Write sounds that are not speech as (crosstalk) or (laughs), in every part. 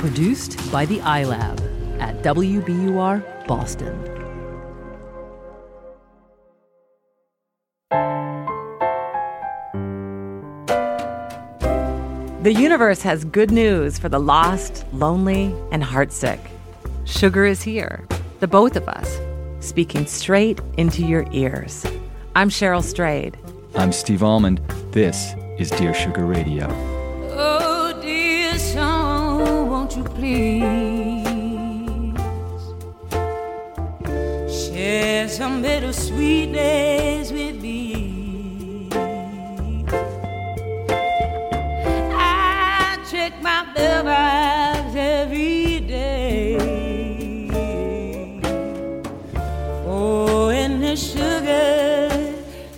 Produced by the iLab at WBUR Boston. The universe has good news for the lost, lonely, and heartsick. Sugar is here, the both of us, speaking straight into your ears. I'm Cheryl Strayed. I'm Steve Almond. This is Dear Sugar Radio. Won't you please share some bittersweet days with me? I check my mailbox every day for any sugar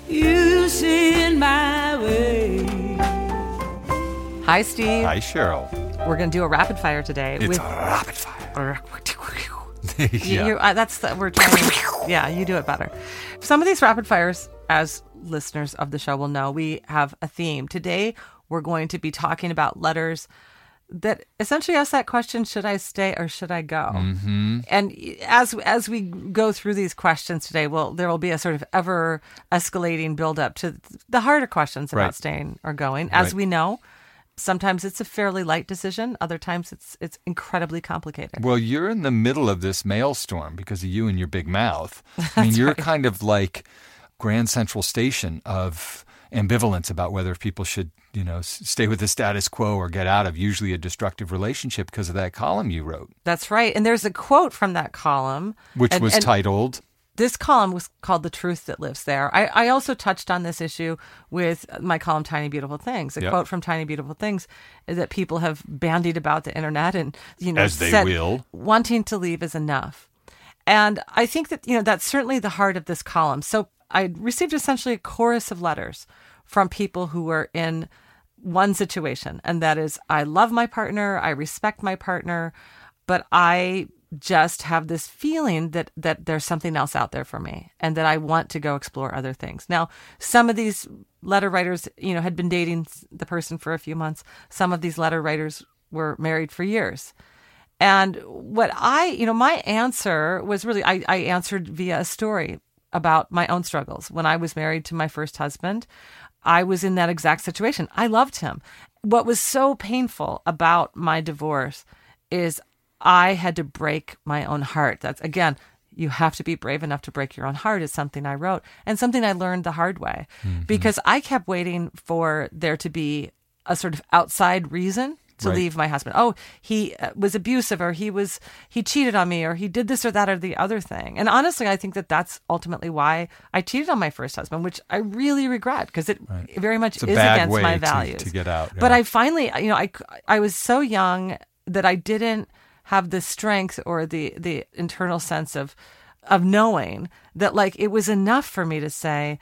you send my way. Hi, Steve. Hi, Cheryl. We're going to do a rapid fire today. It's with- a rapid fire. (laughs) (laughs) Yeah. you- uh, that's the, we're trying. Yeah, you do it better. Some of these rapid fires, as listeners of the show will know, we have a theme. Today, we're going to be talking about letters that essentially ask that question: Should I stay or should I go? Mm-hmm. And as as we go through these questions today, well, there will be a sort of ever escalating build up to the harder questions about Right. staying or going. As Right. we know. Sometimes it's a fairly light decision. Other times it's it's incredibly complicated. Well, you're in the middle of this maelstrom because of you and your big mouth. (laughs) I mean, you're kind of like Grand Central Station of ambivalence about whether people should, you know, stay with the status quo or get out of usually a destructive relationship because of that column you wrote, That's right. And there's a quote from that column, which and- was and titled This column was called "The Truth That Lives There." I, I also touched on this issue with my column "Tiny Beautiful Things." A Yep. quote from "Tiny Beautiful Things" is that people have bandied about the internet, and you know, As they said, will. Wanting to leave is enough, and I think that you know that's certainly the heart of this column. So I received essentially a chorus of letters from people who were in one situation, and that is I love my partner, I respect my partner, but I just have this feeling that that there's something else out there for me and that I want to go explore other things. Now, some of these letter writers, you know, had been dating the person for a few months. Some of these letter writers were married for years. And what I, you know, my answer was really, I, I answered via a story about my own struggles. When I was married to my first husband, I was in that exact situation. I loved him. What was so painful about my divorce is I had to break my own heart. That's again, you have to be brave enough to break your own heart is something I wrote and something I learned the hard way because I kept waiting for there to be a sort of outside reason to Right. leave my husband. Oh, he uh, was abusive or he was he cheated on me or he did this or that or the other thing. And honestly, I think that that's ultimately why I cheated on my first husband, which I really regret because it very much is against my to- values to get out, But. I finally, you know, I I was so young that I didn't have the strength or the the internal sense of of knowing that like it was enough for me to say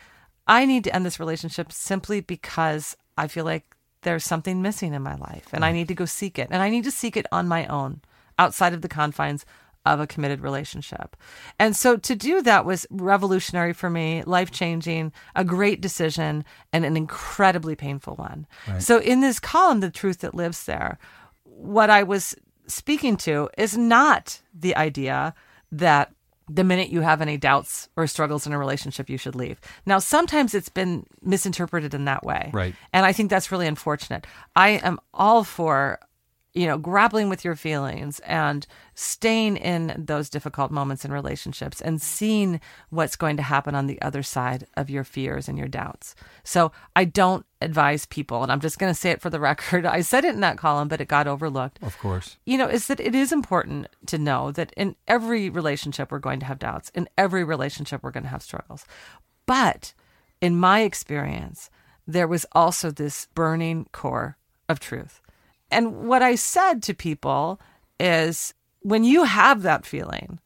I need to end this relationship simply because I feel like there's something missing in my life and I need to go seek it and I need to seek it on my own outside of the confines of a committed relationship. And so to do that was revolutionary for me, life changing, a great decision, and an incredibly painful one. So in this column, The Truth That Lives There, what I was speaking to is not the idea that the minute you have any doubts or struggles in a relationship, you should leave. Now, sometimes it's been misinterpreted in that way. Right. And I think that's really unfortunate. I am all for you know, grappling with your feelings and staying in those difficult moments in relationships and seeing what's going to happen on the other side of your fears and your doubts. So I don't advise people, and I'm just going to say it for the (laughs) record. I said it in that column, but it got overlooked. Of course. You know, is that it is important to know that in every relationship, we're going to have doubts. In every relationship, we're going to have struggles. But in my experience, there was also this burning core of truth. And what I said to people is when you have that feeling,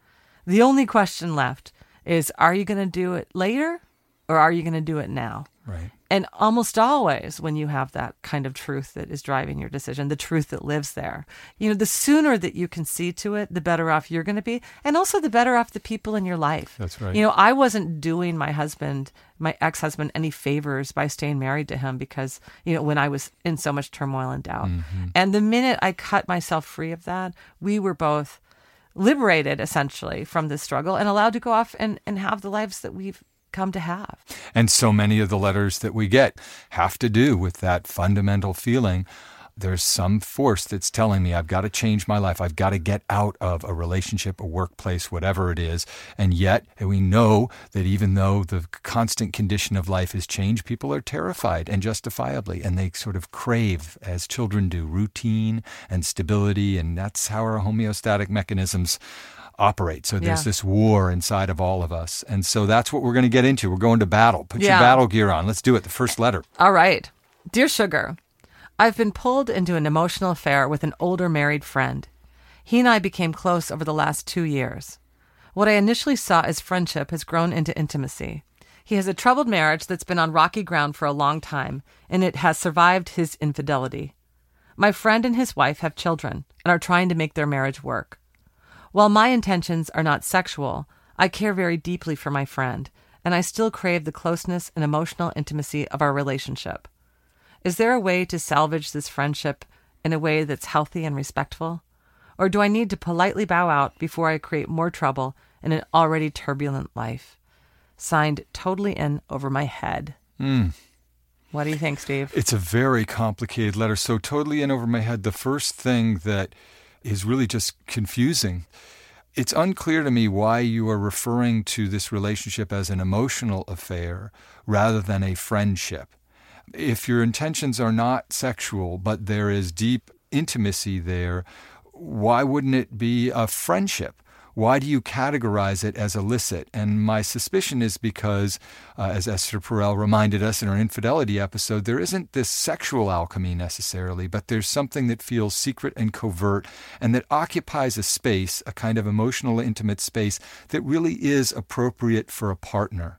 the only question left is are you going to do it later or are you going to do it now? Right. And almost always, when you have that kind of truth that is driving your decision, the truth that lives there, you know, the sooner that you can see to it, the better off you're going to be. And also the better off the people in your life. That's right. You know, I wasn't doing my husband, my ex husband, any favors by staying married to him because, you know, when I was in so much turmoil and doubt. Mm-hmm. And the minute I cut myself free of that, we were both liberated essentially from this struggle and allowed to go off and, and have the lives that we've come to have. And so many of the letters that we get have to do with that fundamental feeling. There's some force that's telling me I've got to change my life. I've got to get out of a relationship, a workplace, whatever it is. And yet, we know that even though the constant condition of life is change, people are terrified and justifiably. And they sort of crave, as children do, routine and stability. And that's how our homeostatic mechanisms operate. So there's Yeah. this war inside of all of us. And so that's what we're going to get into. We're going to battle. Put your battle gear on. Let's do it. The first letter. All right. Dear Sugar, I've been pulled into an emotional affair with an older married friend. He and I became close over the last two years. What I initially saw as friendship has grown into intimacy. He has a troubled marriage that's been on rocky ground for a long time, and it has survived his infidelity. My friend and his wife have children and are trying to make their marriage work. While my intentions are not sexual, I care very deeply for my friend, and I still crave the closeness and emotional intimacy of our relationship. Is there a way to salvage this friendship in a way that's healthy and respectful? Or do I need to politely bow out before I create more trouble in an already turbulent life? Signed, totally in over my head. Hmm. What do you think, Steve? It's a very complicated letter. So, totally in over my head, the first thing that is really just confusing. It's unclear to me why you are referring to this relationship as an emotional affair rather than a friendship. If your intentions are not sexual, but there is deep intimacy there, why wouldn't it be a friendship? Why do you categorize it as illicit? And my suspicion is because, uh, as Esther Perel reminded us in our infidelity episode, there isn't this sexual alchemy necessarily, but there's something that feels secret and covert and that occupies a space, a kind of emotional, intimate space that really is appropriate for a partner.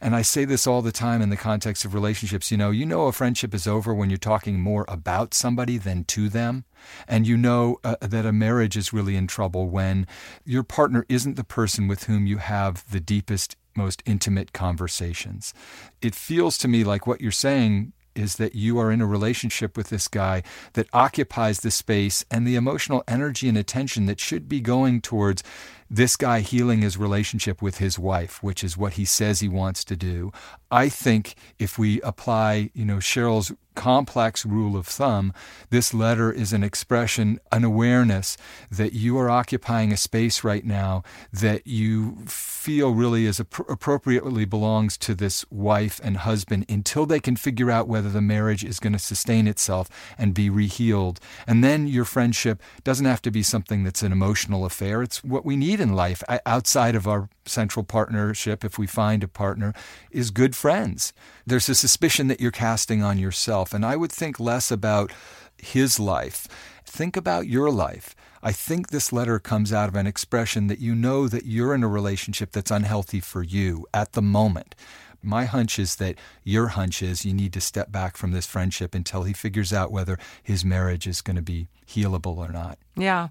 And I say this all the time in the context of relationships. You know, you know a friendship is over when you're talking more about somebody than to them. And you know uh, that a marriage is really in trouble when your partner isn't the person with whom you have the deepest, most intimate conversations. It feels to me like what you're saying is that you are in a relationship with this guy that occupies the space and the emotional energy and attention that should be going towards this guy healing his relationship with his wife, which is what he says he wants to do. I think if we apply, you know, Cheryl's complex rule of thumb, this letter is an expression, an awareness that you are occupying a space right now that you feel really is appro- appropriately belongs to this wife and husband until they can figure out whether the marriage is going to sustain itself and be rehealed. And then your friendship doesn't have to be something that's an emotional affair. It's what we need in life outside of our central partnership, if we find a partner, is good friends. There's a suspicion that you're casting on yourself. And I would think less about his life. Think about your life. I think this letter comes out of an expression that you know that you're in a relationship that's unhealthy for you at the moment. My hunch is that your hunch is you need to step back from this friendship until he figures out whether his marriage is going to be healable or not. Yeah.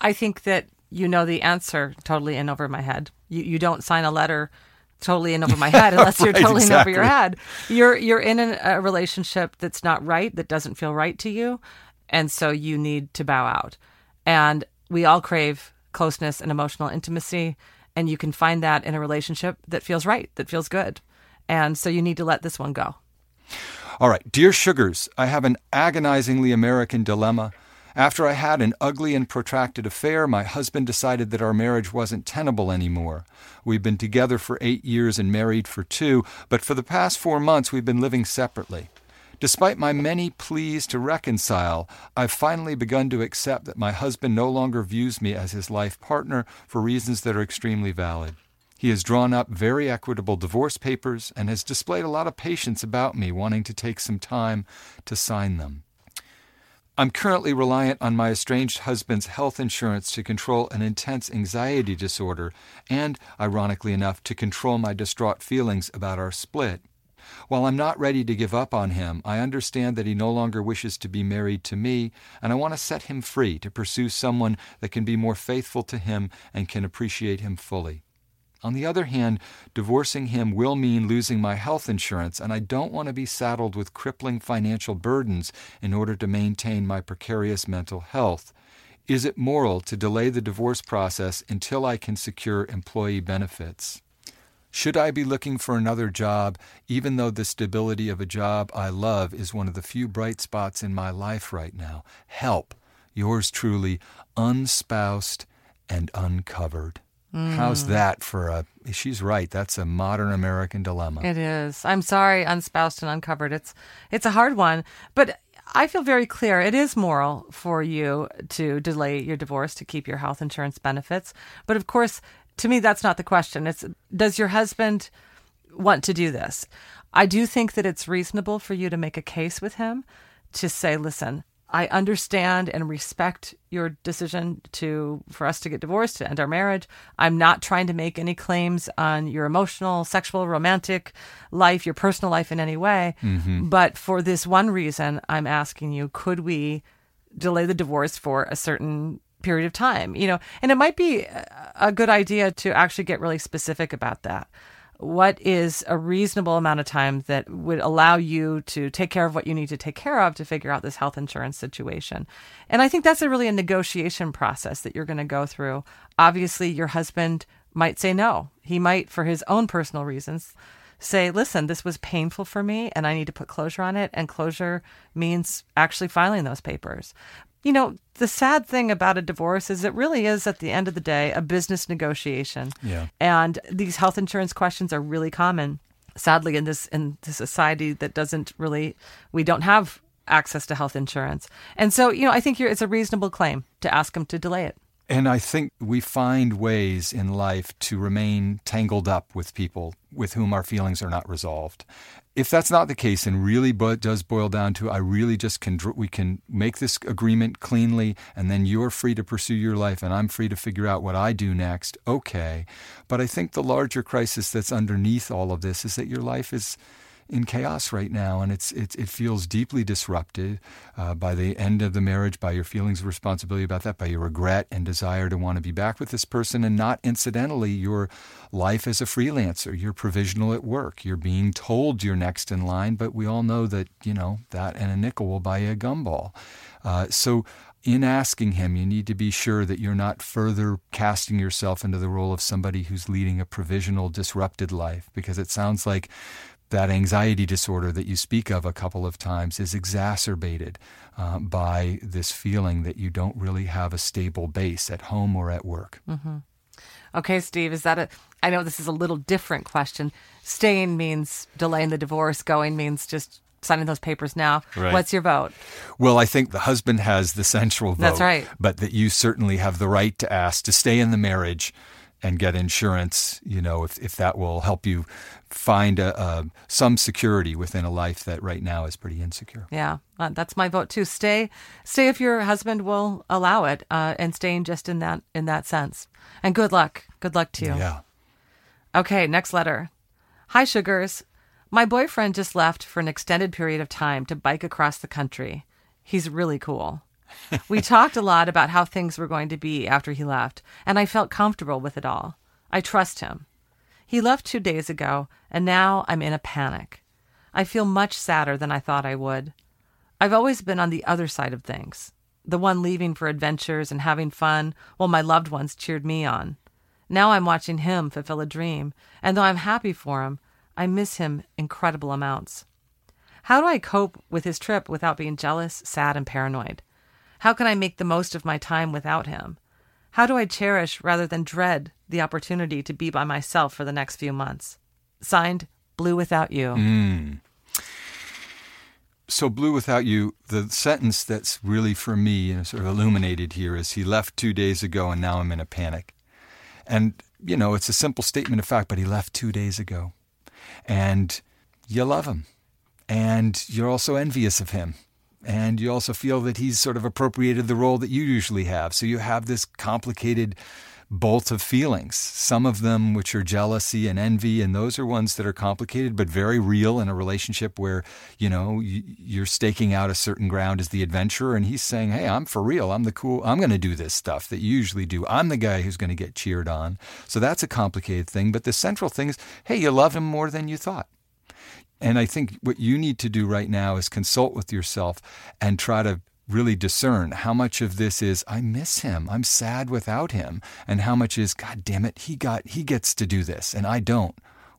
I think that you know the answer totally in over my head. You you don't sign a letter totally in over my head unless (laughs) you're Right, totally in over your head. You're you're in an, a relationship that's not right, that doesn't feel right to you, and so you need to bow out. And we all crave closeness and emotional intimacy, and you can find that in a relationship that feels right, that feels good. And so you need to let this one go. All right, dear sugars, I have an agonizingly American dilemma. After I had an ugly and protracted affair, my husband decided that our marriage wasn't tenable anymore. We've been together for eight years and married for two, but for the past four months we've been living separately. Despite my many pleas to reconcile, I've finally begun to accept that my husband no longer views me as his life partner for reasons that are extremely valid. He has drawn up very equitable divorce papers and has displayed a lot of patience about me, wanting to take some time to sign them. I'm currently reliant on my estranged husband's health insurance to control an intense anxiety disorder and, ironically enough, to control my distraught feelings about our split. While I'm not ready to give up on him, I understand that he no longer wishes to be married to me, and I want to set him free to pursue someone that can be more faithful to him and can appreciate him fully. On the other hand, divorcing him will mean losing my health insurance, and I don't want to be saddled with crippling financial burdens in order to maintain my precarious mental health. Is it moral to delay the divorce process until I can secure employee benefits? Should I be looking for another job, even though the stability of a job I love is one of the few bright spots in my life right now? Help. Yours truly, unspoused and uncovered. How's that for a? She's right. That's a modern American dilemma. It is. I'm sorry, unspoused and uncovered. It's it's a hard one, but I feel very clear. It is moral for you to delay your divorce to keep your health insurance benefits. But of course, to me, that's not the question. It's does your husband want to do this? I do think that it's reasonable for you to make a case with him to say, listen, I understand and respect your decision to for us to get divorced to end our marriage. I'm not trying to make any claims on your emotional, sexual, romantic life, your personal life in any way. Mm-hmm. But for this one reason, I'm asking you, could we delay the divorce for a certain period of time? You know, and it might be a- a good idea to actually get really specific about that what is a reasonable amount of time that would allow you to take care of what you need to take care of to figure out this health insurance situation. And I think that's a really a negotiation process that you're going to go through. Obviously, your husband might say no. He might, for his own personal reasons, say, listen, this was painful for me and I need to put closure on it. And closure means actually filing those papers. You know, the sad thing about a divorce is it really is, at the end of the day, a business negotiation. Yeah. And these health insurance questions are really common. Sadly, in this in this society that doesn't really, we don't have access to health insurance, and so you know, I think you're, it's a reasonable claim to ask them to delay it. And I think we find ways in life to remain tangled up with people with whom our feelings are not resolved. If that's not the case and really bo- does boil down to I really just can we can make this agreement cleanly and then you're free to pursue your life and I'm free to figure out what I do next. Okay. But I think the larger crisis that's underneath all of this is that your life is in chaos right now, and it's, it's it feels deeply disrupted uh, by the end of the marriage, by your feelings of responsibility about that, by your regret and desire to want to be back with this person, and not incidentally your life as a freelancer. You're provisional at work. You're being told you're next in line, but we all know that you know that and a nickel will buy you a gumball. Uh, so in asking him, you need to be sure that you're not further casting yourself into the role of somebody who's leading a provisional, disrupted life, because it sounds like that anxiety disorder that you speak of a couple of times is exacerbated uh, by this feeling that you don't really have a stable base at home or at work. Okay, Steve, is that a? I know this is a little different question. Staying means delaying the divorce. Going means just signing those papers now. Right. What's your vote? Well, I think the husband has the central vote. That's right. But that you certainly have the right to ask to stay in the marriage and get insurance, you know, if, if that will help you find a, a, some security within a life that right now is pretty insecure. Yeah, uh, that's my vote too. Stay, stay if your husband will allow it, uh, and staying just in that in that sense. And good luck. Good luck to you. Yeah. Okay, next letter. Hi, sugars. My boyfriend just left for an extended period of time to bike across the country. He's really cool. We talked a lot about how things were going to be after he left, and I felt comfortable with it all. I trust him. He left two days ago, and now I'm in a panic. I feel much sadder than I thought I would. I've always been on the other side of things, the one leaving for adventures and having fun while my loved ones cheered me on. Now I'm watching him fulfill a dream, and though I'm happy for him, I miss him incredible amounts. How do I cope with his trip without being jealous, sad, and paranoid? How can I make the most of my time without him? How do I cherish rather than dread the opportunity to be by myself for the next few months? Signed, Blue Without You. Mm. So, Blue Without You, the sentence that's really for me sort of illuminated here is he left two days ago and now I'm in a panic. And, you know, it's a simple statement of fact, but he left two days ago. And you love him. And you're also envious of him. And you also feel that he's sort of appropriated the role that you usually have. So you have this complicated bolt of feelings, some of them which are jealousy and envy, and those are ones that are complicated but very real in a relationship where, you know, you're staking out a certain ground as the adventurer, and he's saying, Hey, I'm for real. I'm the cool, I'm going to do this stuff that you usually do. I'm the guy who's going to get cheered on. So that's a complicated thing. But the central thing is, hey, you love him more than you thought. And I think what you need to do right now is consult with yourself and try to really discern how much of this is I miss him, I'm sad without him, and how much is God damn it, he got he gets to do this and I don't.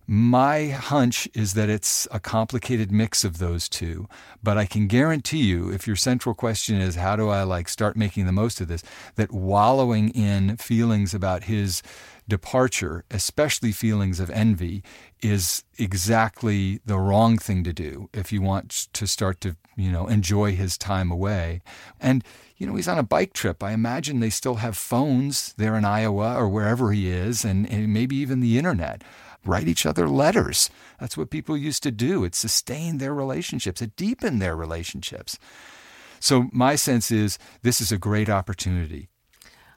My hunch is that it's a complicated mix of those two, but I can guarantee you if your central question is how do I like start making the most of this, that wallowing in feelings about his departure, especially feelings of envy, is exactly the wrong thing to do if you want to start to, you know, enjoy his time away. And, you know, he's on a bike trip. I imagine they still have phones there in Iowa or wherever he is, and, and maybe even the internet. Write each other letters. That's what people used to do. It sustained their relationships, it deepened their relationships. So, my sense is this is a great opportunity.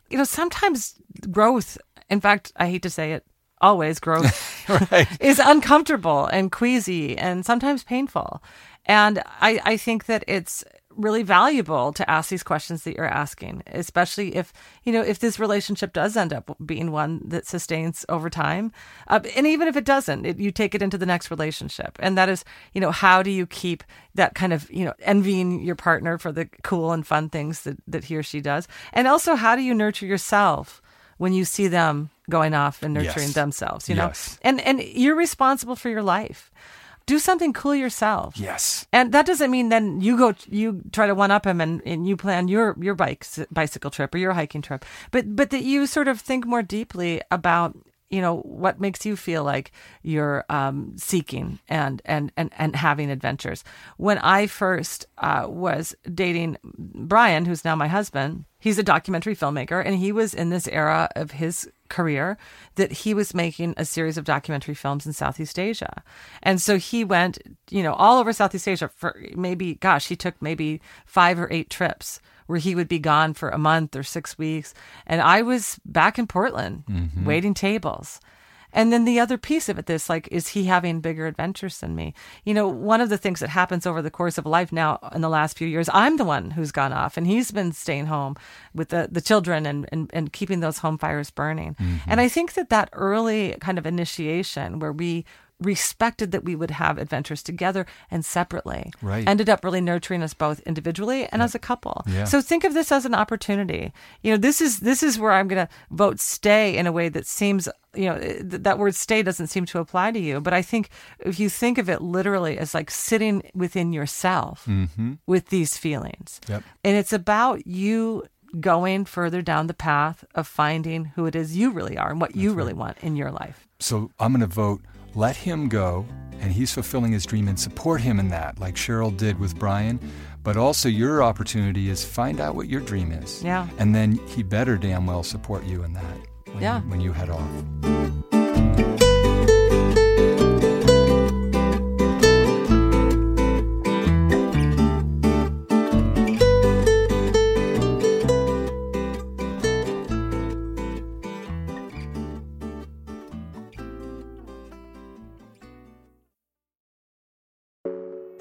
You know, sometimes growth in fact, I hate to say it, always growth (laughs) right. (laughs) is uncomfortable and queasy and sometimes painful. And I, I think that it's really valuable to ask these questions that you're asking, especially if, you know, if this relationship does end up being one that sustains over time. Uh, and even if it doesn't, it, you take it into the next relationship. And that is, you know, how do you keep that kind of, you know, envying your partner for the cool and fun things that, that he or she does? And also, how do you nurture yourself? When you see them going off and nurturing yes. themselves, you know? Yes. And and you're responsible for your life. Do something cool yourself. Yes. And that doesn't mean then you go you try to one up him and, and you plan your your bike bicycle trip or your hiking trip. But but that you sort of think more deeply about you know what makes you feel like you're um, seeking and, and and and having adventures. When I first uh, was dating Brian, who's now my husband, he's a documentary filmmaker, and he was in this era of his career that he was making a series of documentary films in Southeast Asia, and so he went, you know, all over Southeast Asia for maybe, gosh, he took maybe five or eight trips where he would be gone for a month or six weeks. And I was back in Portland mm-hmm. waiting tables. And then the other piece of it, this like, is he having bigger adventures than me? You know, one of the things that happens over the course of life now in the last few years, I'm the one who's gone off and he's been staying home with the, the children and, and, and keeping those home fires burning. Mm-hmm. And I think that that early kind of initiation where we respected that we would have adventures together and separately. Right. Ended up really nurturing us both individually and as a couple. Yeah. So think of this as an opportunity. You know, this is this is where I'm going to vote stay in a way that seems you know th- that word stay doesn't seem to apply to you but i think if you think of it literally as like sitting within yourself mm-hmm. with these feelings yep. and it's about you going further down the path of finding who it is you really are and what That's you right. really want in your life so i'm going to vote let him go, and he's fulfilling his dream, and support him in that, like Cheryl did with Brian. But also, your opportunity is find out what your dream is. Yeah. And then he better damn well support you in that when, yeah. when you head off.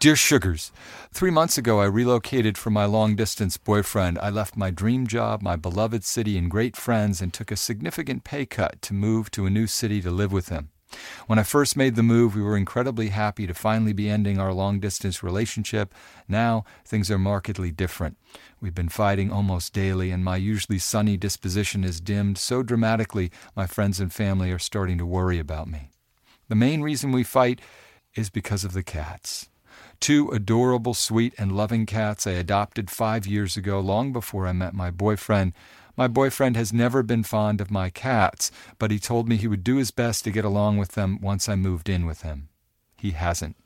Dear Sugars, three months ago I relocated for my long distance boyfriend. I left my dream job, my beloved city, and great friends and took a significant pay cut to move to a new city to live with him. When I first made the move, we were incredibly happy to finally be ending our long distance relationship. Now, things are markedly different. We've been fighting almost daily, and my usually sunny disposition is dimmed so dramatically my friends and family are starting to worry about me. The main reason we fight is because of the cats. Two adorable, sweet, and loving cats I adopted five years ago, long before I met my boyfriend. My boyfriend has never been fond of my cats, but he told me he would do his best to get along with them once I moved in with him. He hasn't.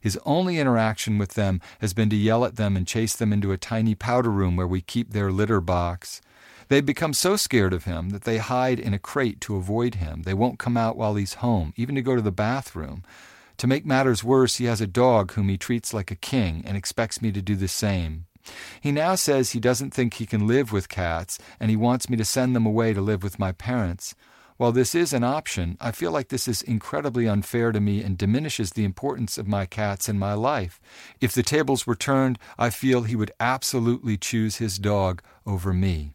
His only interaction with them has been to yell at them and chase them into a tiny powder room where we keep their litter box. They've become so scared of him that they hide in a crate to avoid him. They won't come out while he's home, even to go to the bathroom. To make matters worse, he has a dog whom he treats like a king and expects me to do the same. He now says he doesn't think he can live with cats and he wants me to send them away to live with my parents. While this is an option, I feel like this is incredibly unfair to me and diminishes the importance of my cats in my life. If the tables were turned, I feel he would absolutely choose his dog over me.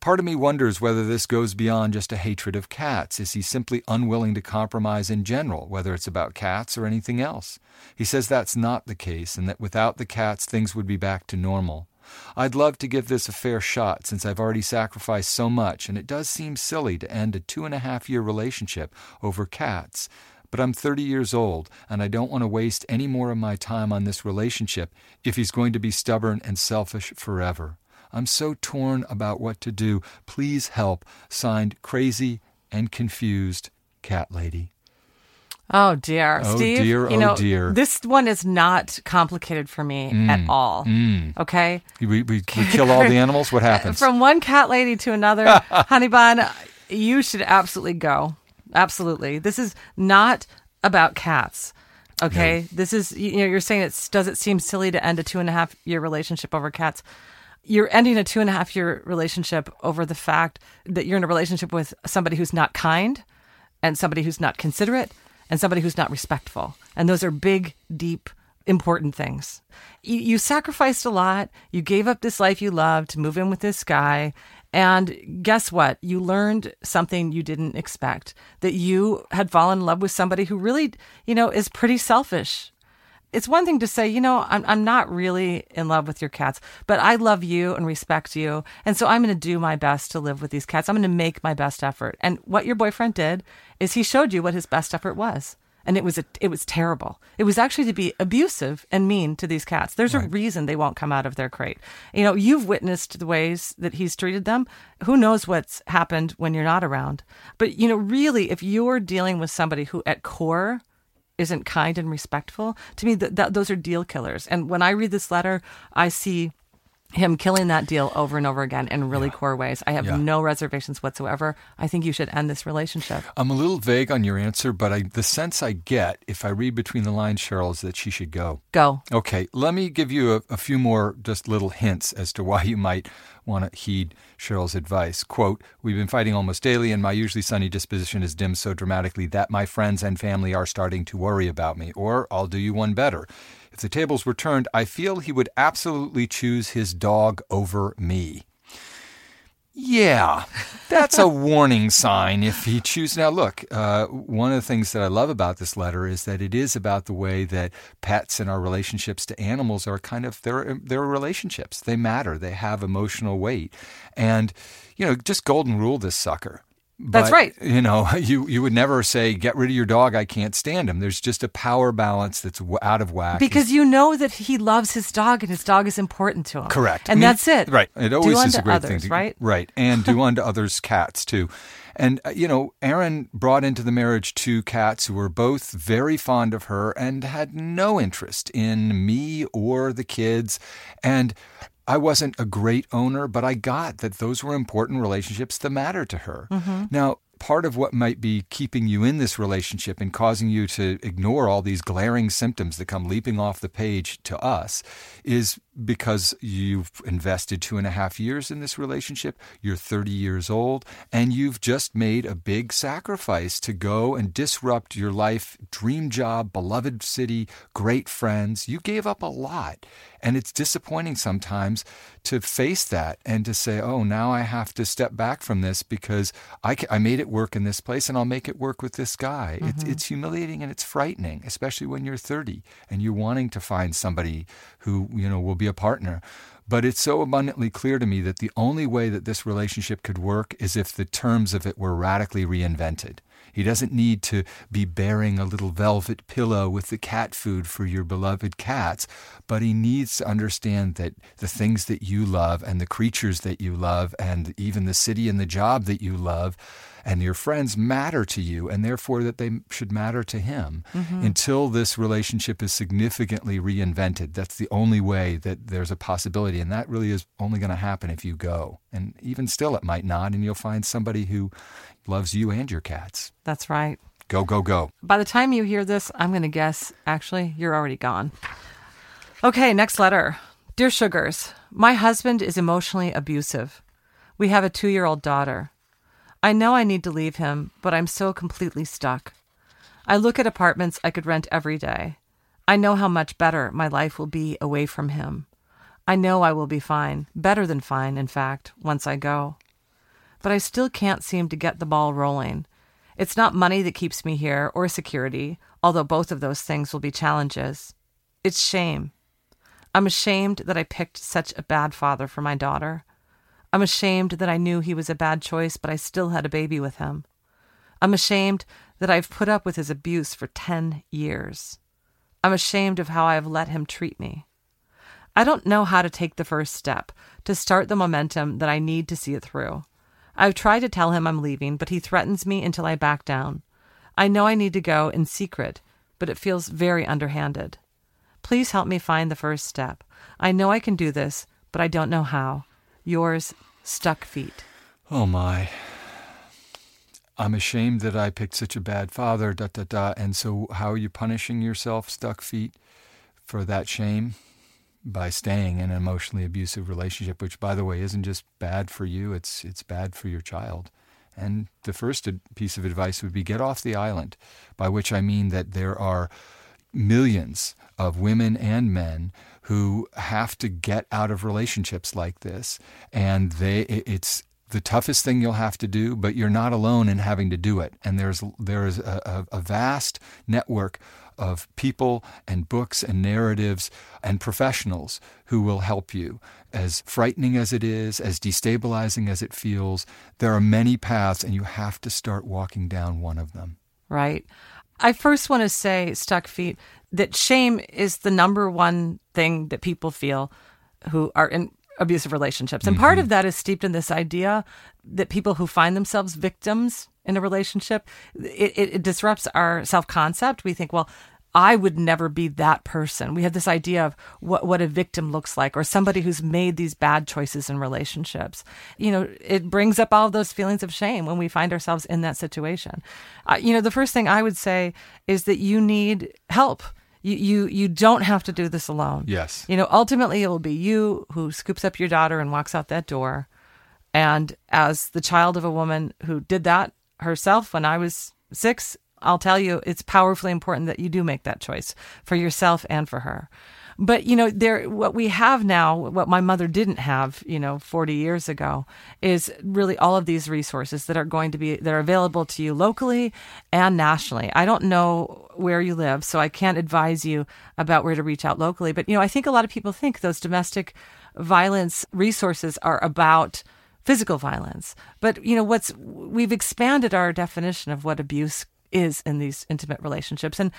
Part of me wonders whether this goes beyond just a hatred of cats. Is he simply unwilling to compromise in general, whether it's about cats or anything else? He says that's not the case, and that without the cats, things would be back to normal. I'd love to give this a fair shot since I've already sacrificed so much, and it does seem silly to end a two and a half year relationship over cats. But I'm 30 years old, and I don't want to waste any more of my time on this relationship if he's going to be stubborn and selfish forever. I'm so torn about what to do. Please help. Signed, Crazy and Confused Cat Lady. Oh dear, Oh, Steve. dear, you oh, dear. This one is not complicated for me at all. Mm. Okay. We, we, we (laughs) kill all the animals? What happens? From one cat lady to another, (laughs) honey bun, you should absolutely go. Absolutely. This is not about cats. Okay. This is you know you're saying it does it seem silly to end a two and a half year relationship over cats. You're ending a two and a half year relationship over the fact that you're in a relationship with somebody who's not kind and somebody who's not considerate and somebody who's not respectful. And those are big, deep, important things. You, you sacrificed a lot. You gave up this life you loved to move in with this guy. And guess what? You learned something you didn't expect that you had fallen in love with somebody who really, you know, is pretty selfish. It's one thing to say, you know, I'm, I'm not really in love with your cats, but I love you and respect you. And so I'm going to do my best to live with these cats. I'm going to make my best effort. And what your boyfriend did is he showed you what his best effort was. And it was a, it was terrible. It was actually to be abusive and mean to these cats. There's a reason they won't come out of their crate. You know, you've witnessed the ways that he's treated them. Who knows what's happened when you're not around? But you know, really, if you're dealing with somebody who, at core, isn't kind and respectful, to me, th- those are deal killers. And when I read this letter, I see him killing that deal over and over again in really core ways. I have Yeah. no reservations whatsoever. I think you should end this relationship. I'm a little vague on your answer, but I, the sense I get if I read between the lines, Cheryl, is that she should go. Go. Okay, let me give you a, a few more just little hints as to why you might want to heed Cheryl's advice. Quote, We've been fighting almost daily, and my usually sunny disposition is dimmed so dramatically that my friends and family are starting to worry about me. Or I'll do you one better. If the tables were turned, I feel he would absolutely choose his dog over me. Yeah, that's a (laughs) warning sign if he chooses. Now, look, uh, one of the things that I love about this letter is that it is about the way that pets and our relationships to animals are kind of they're they're relationships. They matter. They have emotional weight, and you know, just golden rule this sucker. That's But, right. You know, (laughs) you you would never say, "Get rid of your dog. I can't stand him." There's just a power balance that's w- out of whack. Because you know that he loves his dog and his dog is important to him. Correct. And I mean, that's it. Right. It always do is a great others, thing. To, right? Right. And do (laughs) unto others cats too. And, uh, you know, Erin brought into the marriage two cats who were both very fond of her and had no interest in me or the kids. And I wasn't a great owner, but I got that those were important relationships that matter to her. Mm-hmm. Now, part of what might be keeping you in this relationship and causing you to ignore all these glaring symptoms that come leaping off the page to us is because you've invested two and a half years in this relationship, you're 30 years old, and you've just made a big sacrifice to go and disrupt your life, dream job, beloved city, great friends. You gave up a lot. And it's disappointing sometimes to face that and to say, oh, now I have to step back from this because I, I made it work in this place and I'll make it work with this guy. It's, mm-hmm. it's humiliating and it's frightening, especially when you're 30 and you're wanting to find somebody who, you know, will be a partner. But it's so abundantly clear to me that the only way that this relationship could work is if the terms of it were radically reinvented. He doesn't need to be bearing a little velvet pillow with the cat food for your beloved cats, but he needs to understand that the things that you love and the creatures that you love and even the city and the job that you love and your friends matter to you and therefore that they should matter to him mm-hmm. until this relationship is significantly reinvented. That's the only way that there's a possibility. And that really is only going to happen if you go. And even still, it might not. And you'll find somebody who loves you and your cats. That's right. Go, go, go. By the time you hear this, I'm going to guess actually you're already gone. Okay, next letter. Dear Sugars, my husband is emotionally abusive. We have a two year old daughter. I know I need to leave him, but I'm so completely stuck. I look at apartments I could rent every day. I know how much better my life will be away from him. I know I will be fine, better than fine, in fact, once I go. But I still can't seem to get the ball rolling. It's not money that keeps me here or security, although both of those things will be challenges. It's shame. I'm ashamed that I picked such a bad father for my daughter. I'm ashamed that I knew he was a bad choice, but I still had a baby with him. I'm ashamed that I've put up with his abuse for 10 years. I'm ashamed of how I have let him treat me. I don't know how to take the first step, to start the momentum that I need to see it through. I've tried to tell him I'm leaving, but he threatens me until I back down. I know I need to go in secret, but it feels very underhanded. Please help me find the first step. I know I can do this, but I don't know how. Yours, Stuck Feet. Oh my. I'm ashamed that I picked such a bad father, da da da. And so, how are you punishing yourself, stuck feet, for that shame? By staying in an emotionally abusive relationship, which, by the way, isn't just bad for you, it's, it's bad for your child. And the first piece of advice would be get off the island, by which I mean that there are millions of women and men who have to get out of relationships like this. And they, it's, the toughest thing you'll have to do but you're not alone in having to do it. And there's there is a, a, vast network of people and books and narratives and professionals who will help you. As frightening as it is as destabilizing as it feels there are many paths and you have to start walking down one of them. Right? I first want to say, Stuck Feet, that shame is the number one thing that people feel who are in abusive relationships. And part of mm-hmm. that is steeped in this idea that people who find themselves victims in a relationship, it, it, it disrupts our self concept. We think, well, I would never be that person. We have this idea of what, what a victim looks like or somebody who's made these bad choices in relationships. You know, it brings up all those feelings of shame when we find ourselves in that situation. Uh, you know, the first thing I would say is that you need help. You, you you don't have to do this alone. Yes. You know, ultimately it will be you who scoops up your daughter and walks out that door. And as the child of a woman who did that herself when I was six, I'll tell you, it's powerfully important that you do make that choice for yourself and for her. But you know, there what we have now, what my mother didn't have, you know, 40 years ago, is really all of these resources that are going to be that are available to you locally and nationally. I don't know where you live, so I can't advise you about where to reach out locally. But you know, I think a lot of people think those domestic violence resources are about physical violence. But you know what's we've expanded our definition of what abuse is in these intimate relationships. And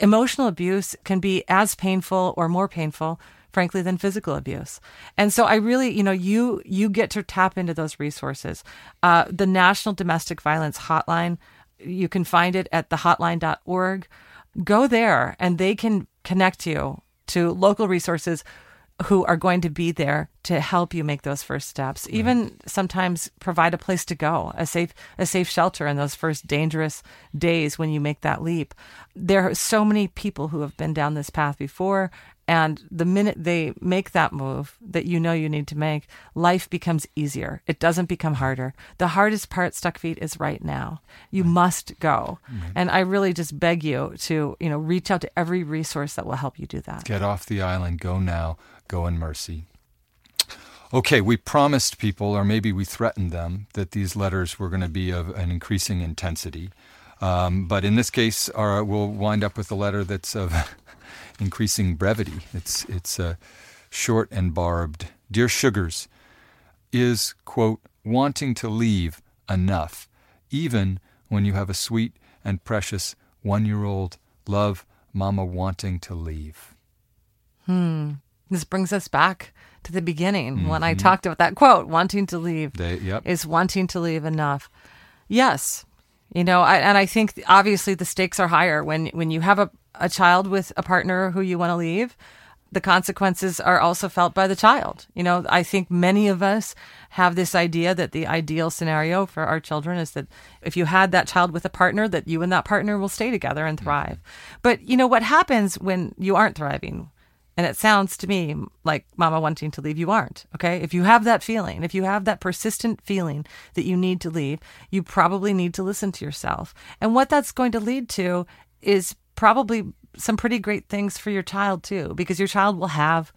emotional abuse can be as painful or more painful frankly than physical abuse. And so i really you know you you get to tap into those resources. Uh, the national domestic violence hotline you can find it at thehotline.org go there and they can connect you to local resources who are going to be there to help you make those first steps even sometimes provide a place to go a safe a safe shelter in those first dangerous days when you make that leap there are so many people who have been down this path before and the minute they make that move that you know you need to make, life becomes easier. It doesn't become harder. The hardest part, Stuck Feet, is right now. You must go. And I really just beg you to, you know, reach out to every resource that will help you do that. Get off the island. Go now. Go in mercy. Okay, we promised people, or maybe we threatened them, that these letters were going to be of an increasing intensity. Um, but in this case, our, we'll wind up with a letter that's of (laughs) increasing brevity. It's it's uh, short and barbed. Dear Sugars, is quote wanting to leave enough, even when you have a sweet and precious one-year-old love mama wanting to leave. This brings us back to the beginning when I mm-hmm. talked about that quote, wanting to leave. They, yep. is wanting to leave enough. Yes, you know, I, and I think obviously the stakes are higher when when you have a, a child with a partner who you want to leave. The consequences are also felt by the child. You know, I think many of us have this idea that the ideal scenario for our children is that if you had that child with a partner, that you and that partner will stay together and mm-hmm. thrive. But you know what happens when you aren't thriving? And it sounds to me like mama wanting to leave, you aren't. Okay. If you have that feeling, if you have that persistent feeling that you need to leave, you probably need to listen to yourself. And what that's going to lead to is probably some pretty great things for your child too, because your child will have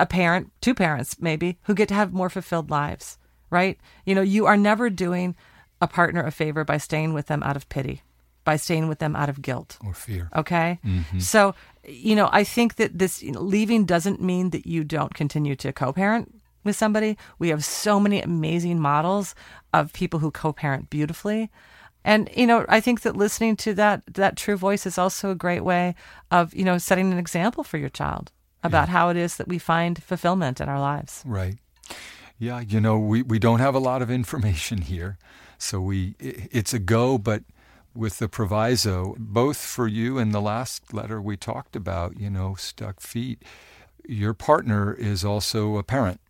a parent, two parents maybe, who get to have more fulfilled lives, right? You know, you are never doing a partner a favor by staying with them out of pity, by staying with them out of guilt. Or fear. Okay. Mm-hmm. So, you know, I think that this you know, leaving doesn't mean that you don't continue to co parent with somebody. We have so many amazing models of people who co parent beautifully. And, you know, I think that listening to that, that true voice is also a great way of, you know, setting an example for your child about how it is that we find fulfillment in our lives. Right. Yeah, you know, we, we don't have a lot of information here. So we i- it's a go, but with the proviso, both for you and the last letter we talked about, you know, stuck feet, your partner is also a parent.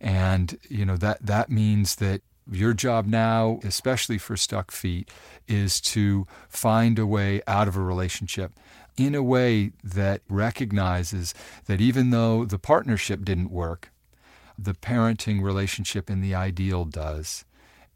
And, you know, that, that means that your job now, especially for stuck feet, is to find a way out of a relationship in a way that recognizes that even though the partnership didn't work, the parenting relationship in the ideal does.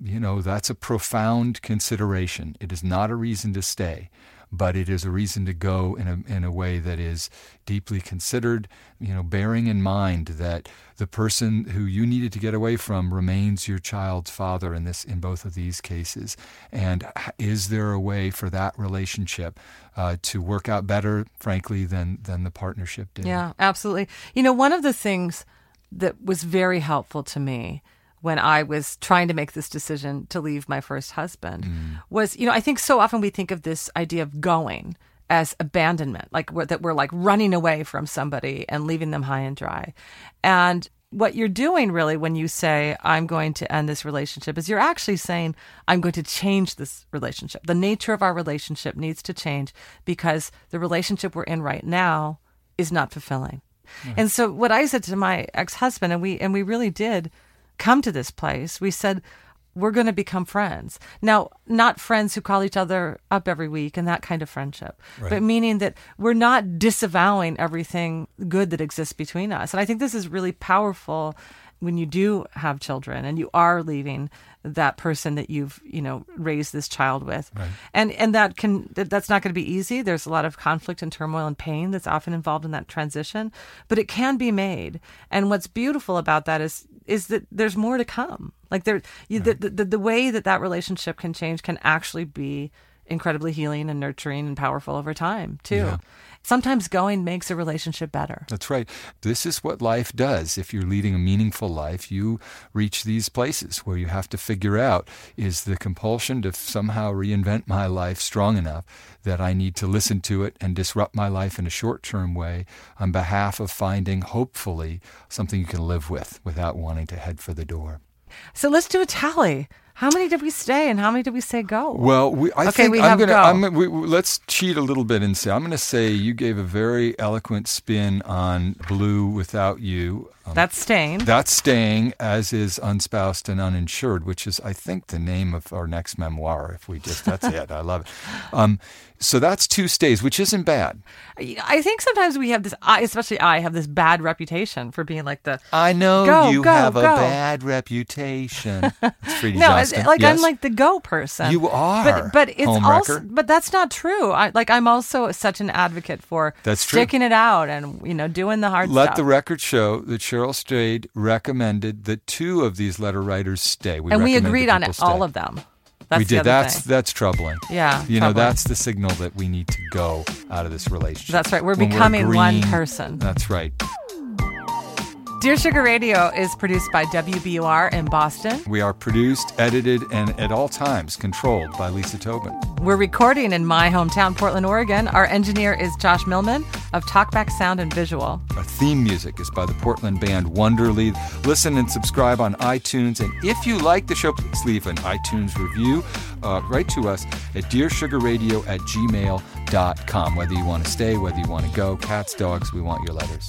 You know, that's a profound consideration. It is not a reason to stay, but it is a reason to go in a, in a way that is deeply considered, you know, bearing in mind that the person who you needed to get away from remains your child's father in this in both of these cases. And is there a way for that relationship uh, to work out better, frankly, than than the partnership did? Yeah, absolutely. You know, one of the things that was very helpful to me when I was trying to make this decision to leave my first husband mm. was, you know, I think so often we think of this idea of going as abandonment, like we're, that we're like running away from somebody and leaving them high and dry. And what you're doing really when you say, I'm going to end this relationship, is you're actually saying, I'm going to change this relationship. The nature of our relationship needs to change because the relationship we're in right now is not fulfilling. Mm. And so what I said to my ex-husband and we and we really did come to this place. We said we're going to become friends. Now, not friends who call each other up every week and that kind of friendship, but meaning that we're not disavowing everything good that exists between us. And I think this is really powerful when you do have children and you are leaving that person that you've you know raised this child with and and that can that, that's not going to be easy there's a lot of conflict and turmoil and pain that's often involved in that transition but it can be made and what's beautiful about that is is that there's more to come. Like there you, the, the the way that that relationship can change can actually be incredibly healing and nurturing and powerful over time, too. Yeah. Sometimes going makes a relationship better. That's right. This is what life does. If you're leading a meaningful life, you reach these places where you have to figure out is the compulsion to somehow reinvent my life strong enough that I need to listen to it and disrupt my life in a short term way on behalf of finding, hopefully, something you can live with without wanting to head for the door. So let's do a tally. How many did we stay and how many did we say go? Well, we, I Okay, think we I'm have gonna. go. I'm, we, we- let's cheat a little bit and say I'm going to say you gave a very eloquent spin on blue without you. Um, That's staying. That's staying, as is unspoused and uninsured, which is, I think, the name of our next memoir. If we just, that's it. I love it. (laughs) Um, so that's two stays, which isn't bad. I think sometimes we have this, especially I, have this bad reputation for being like the. I know Go, you go, have a bad reputation. (laughs) It's Freddie No, Johnston. like Yes? I'm like the go person. You are, but but it's also homewrecker. but that's not true. I like I'm also such an advocate for That's true. sticking it out and you know doing the hard Let stuff. the record show that Cheryl Strayed recommended that two of these letter writers stay. We and we agreed on it, all of them. That's we did. That's thing. that's troubling. Yeah, you know that's the signal that we need to go out of this relationship. That's right. We're When becoming one agreeing- person. That's right. Dear Sugar Radio is produced by WBUR in Boston. We are produced, edited, and at all times controlled by Lisa Tobin. We're recording in my hometown, Portland, Oregon. Our engineer is Josh Millman of Talkback Sound and Visual. Our theme music is by the Portland band Wonderly. Listen and subscribe on iTunes. And if you like the show, please leave an iTunes review. Uh, write to us at dearsugarradio at gmail.com. Whether you want to stay, whether you want to go, cats, dogs, we want your letters.